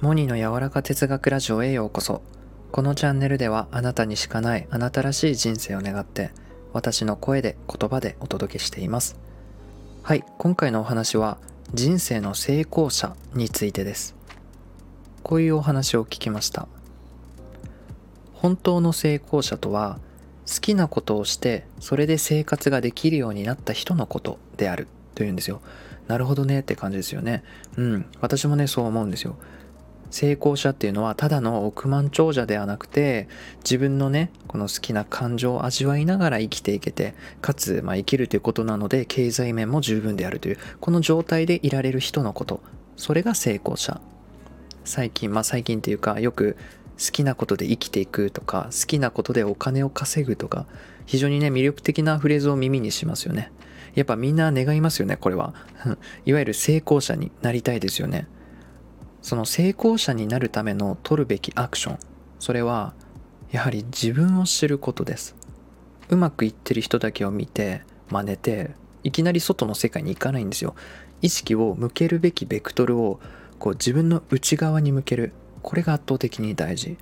モニの柔らか哲学ラジオへようこそ。このチャンネルではあなたにしかないあなたらしい人生を願って私の声で言葉でお届けしています。はい今回のお話は人生の成功者についてです。こういうお話を聞きました。本当の成功者とは好きなことをしてそれで生活ができるようになった人のことであるというんですよ。なるほどねって感じですよね。うん私もねそう思うんですよ。成功者っていうのはただの億万長者ではなくて自分のねこの好きな感情を味わいながら生きていけてかつ、まあ、生きるということなので経済面も十分であるというこの状態でいられる人のこと。それが成功者。最近まあ最近っていうかよく好きなことで生きていくとか好きなことでお金を稼ぐとか非常にね魅力的なフレーズを耳にしますよね。やっぱみんな願いますよねこれは。いわゆる成功者になりたいですよね。その成功者になるための取るべきアクションそれはやはり自分を知ることです。うまくいってる人だけを見て真似ていきなり外の世界に行かないんですよ。意識を向けるべきベクトルをこう自分の内側に向ける。これが圧倒的に大事。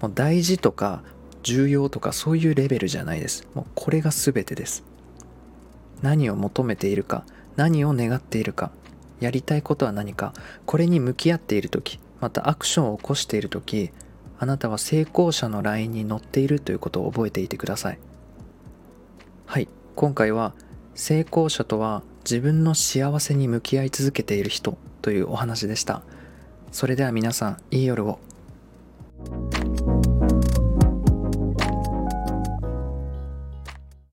もう大事とか重要とかそういうレベルじゃないです。もうこれが全てです。何を求めているか何を願っているか。やりたいことは何かこれに向き合っている時またアクションを起こしている時あなたは成功者のラインに乗っているということを覚えていてください。はい。今回は成功者とは自分の幸せに向き合い続けている人というお話でした。それでは皆さんいい夜を。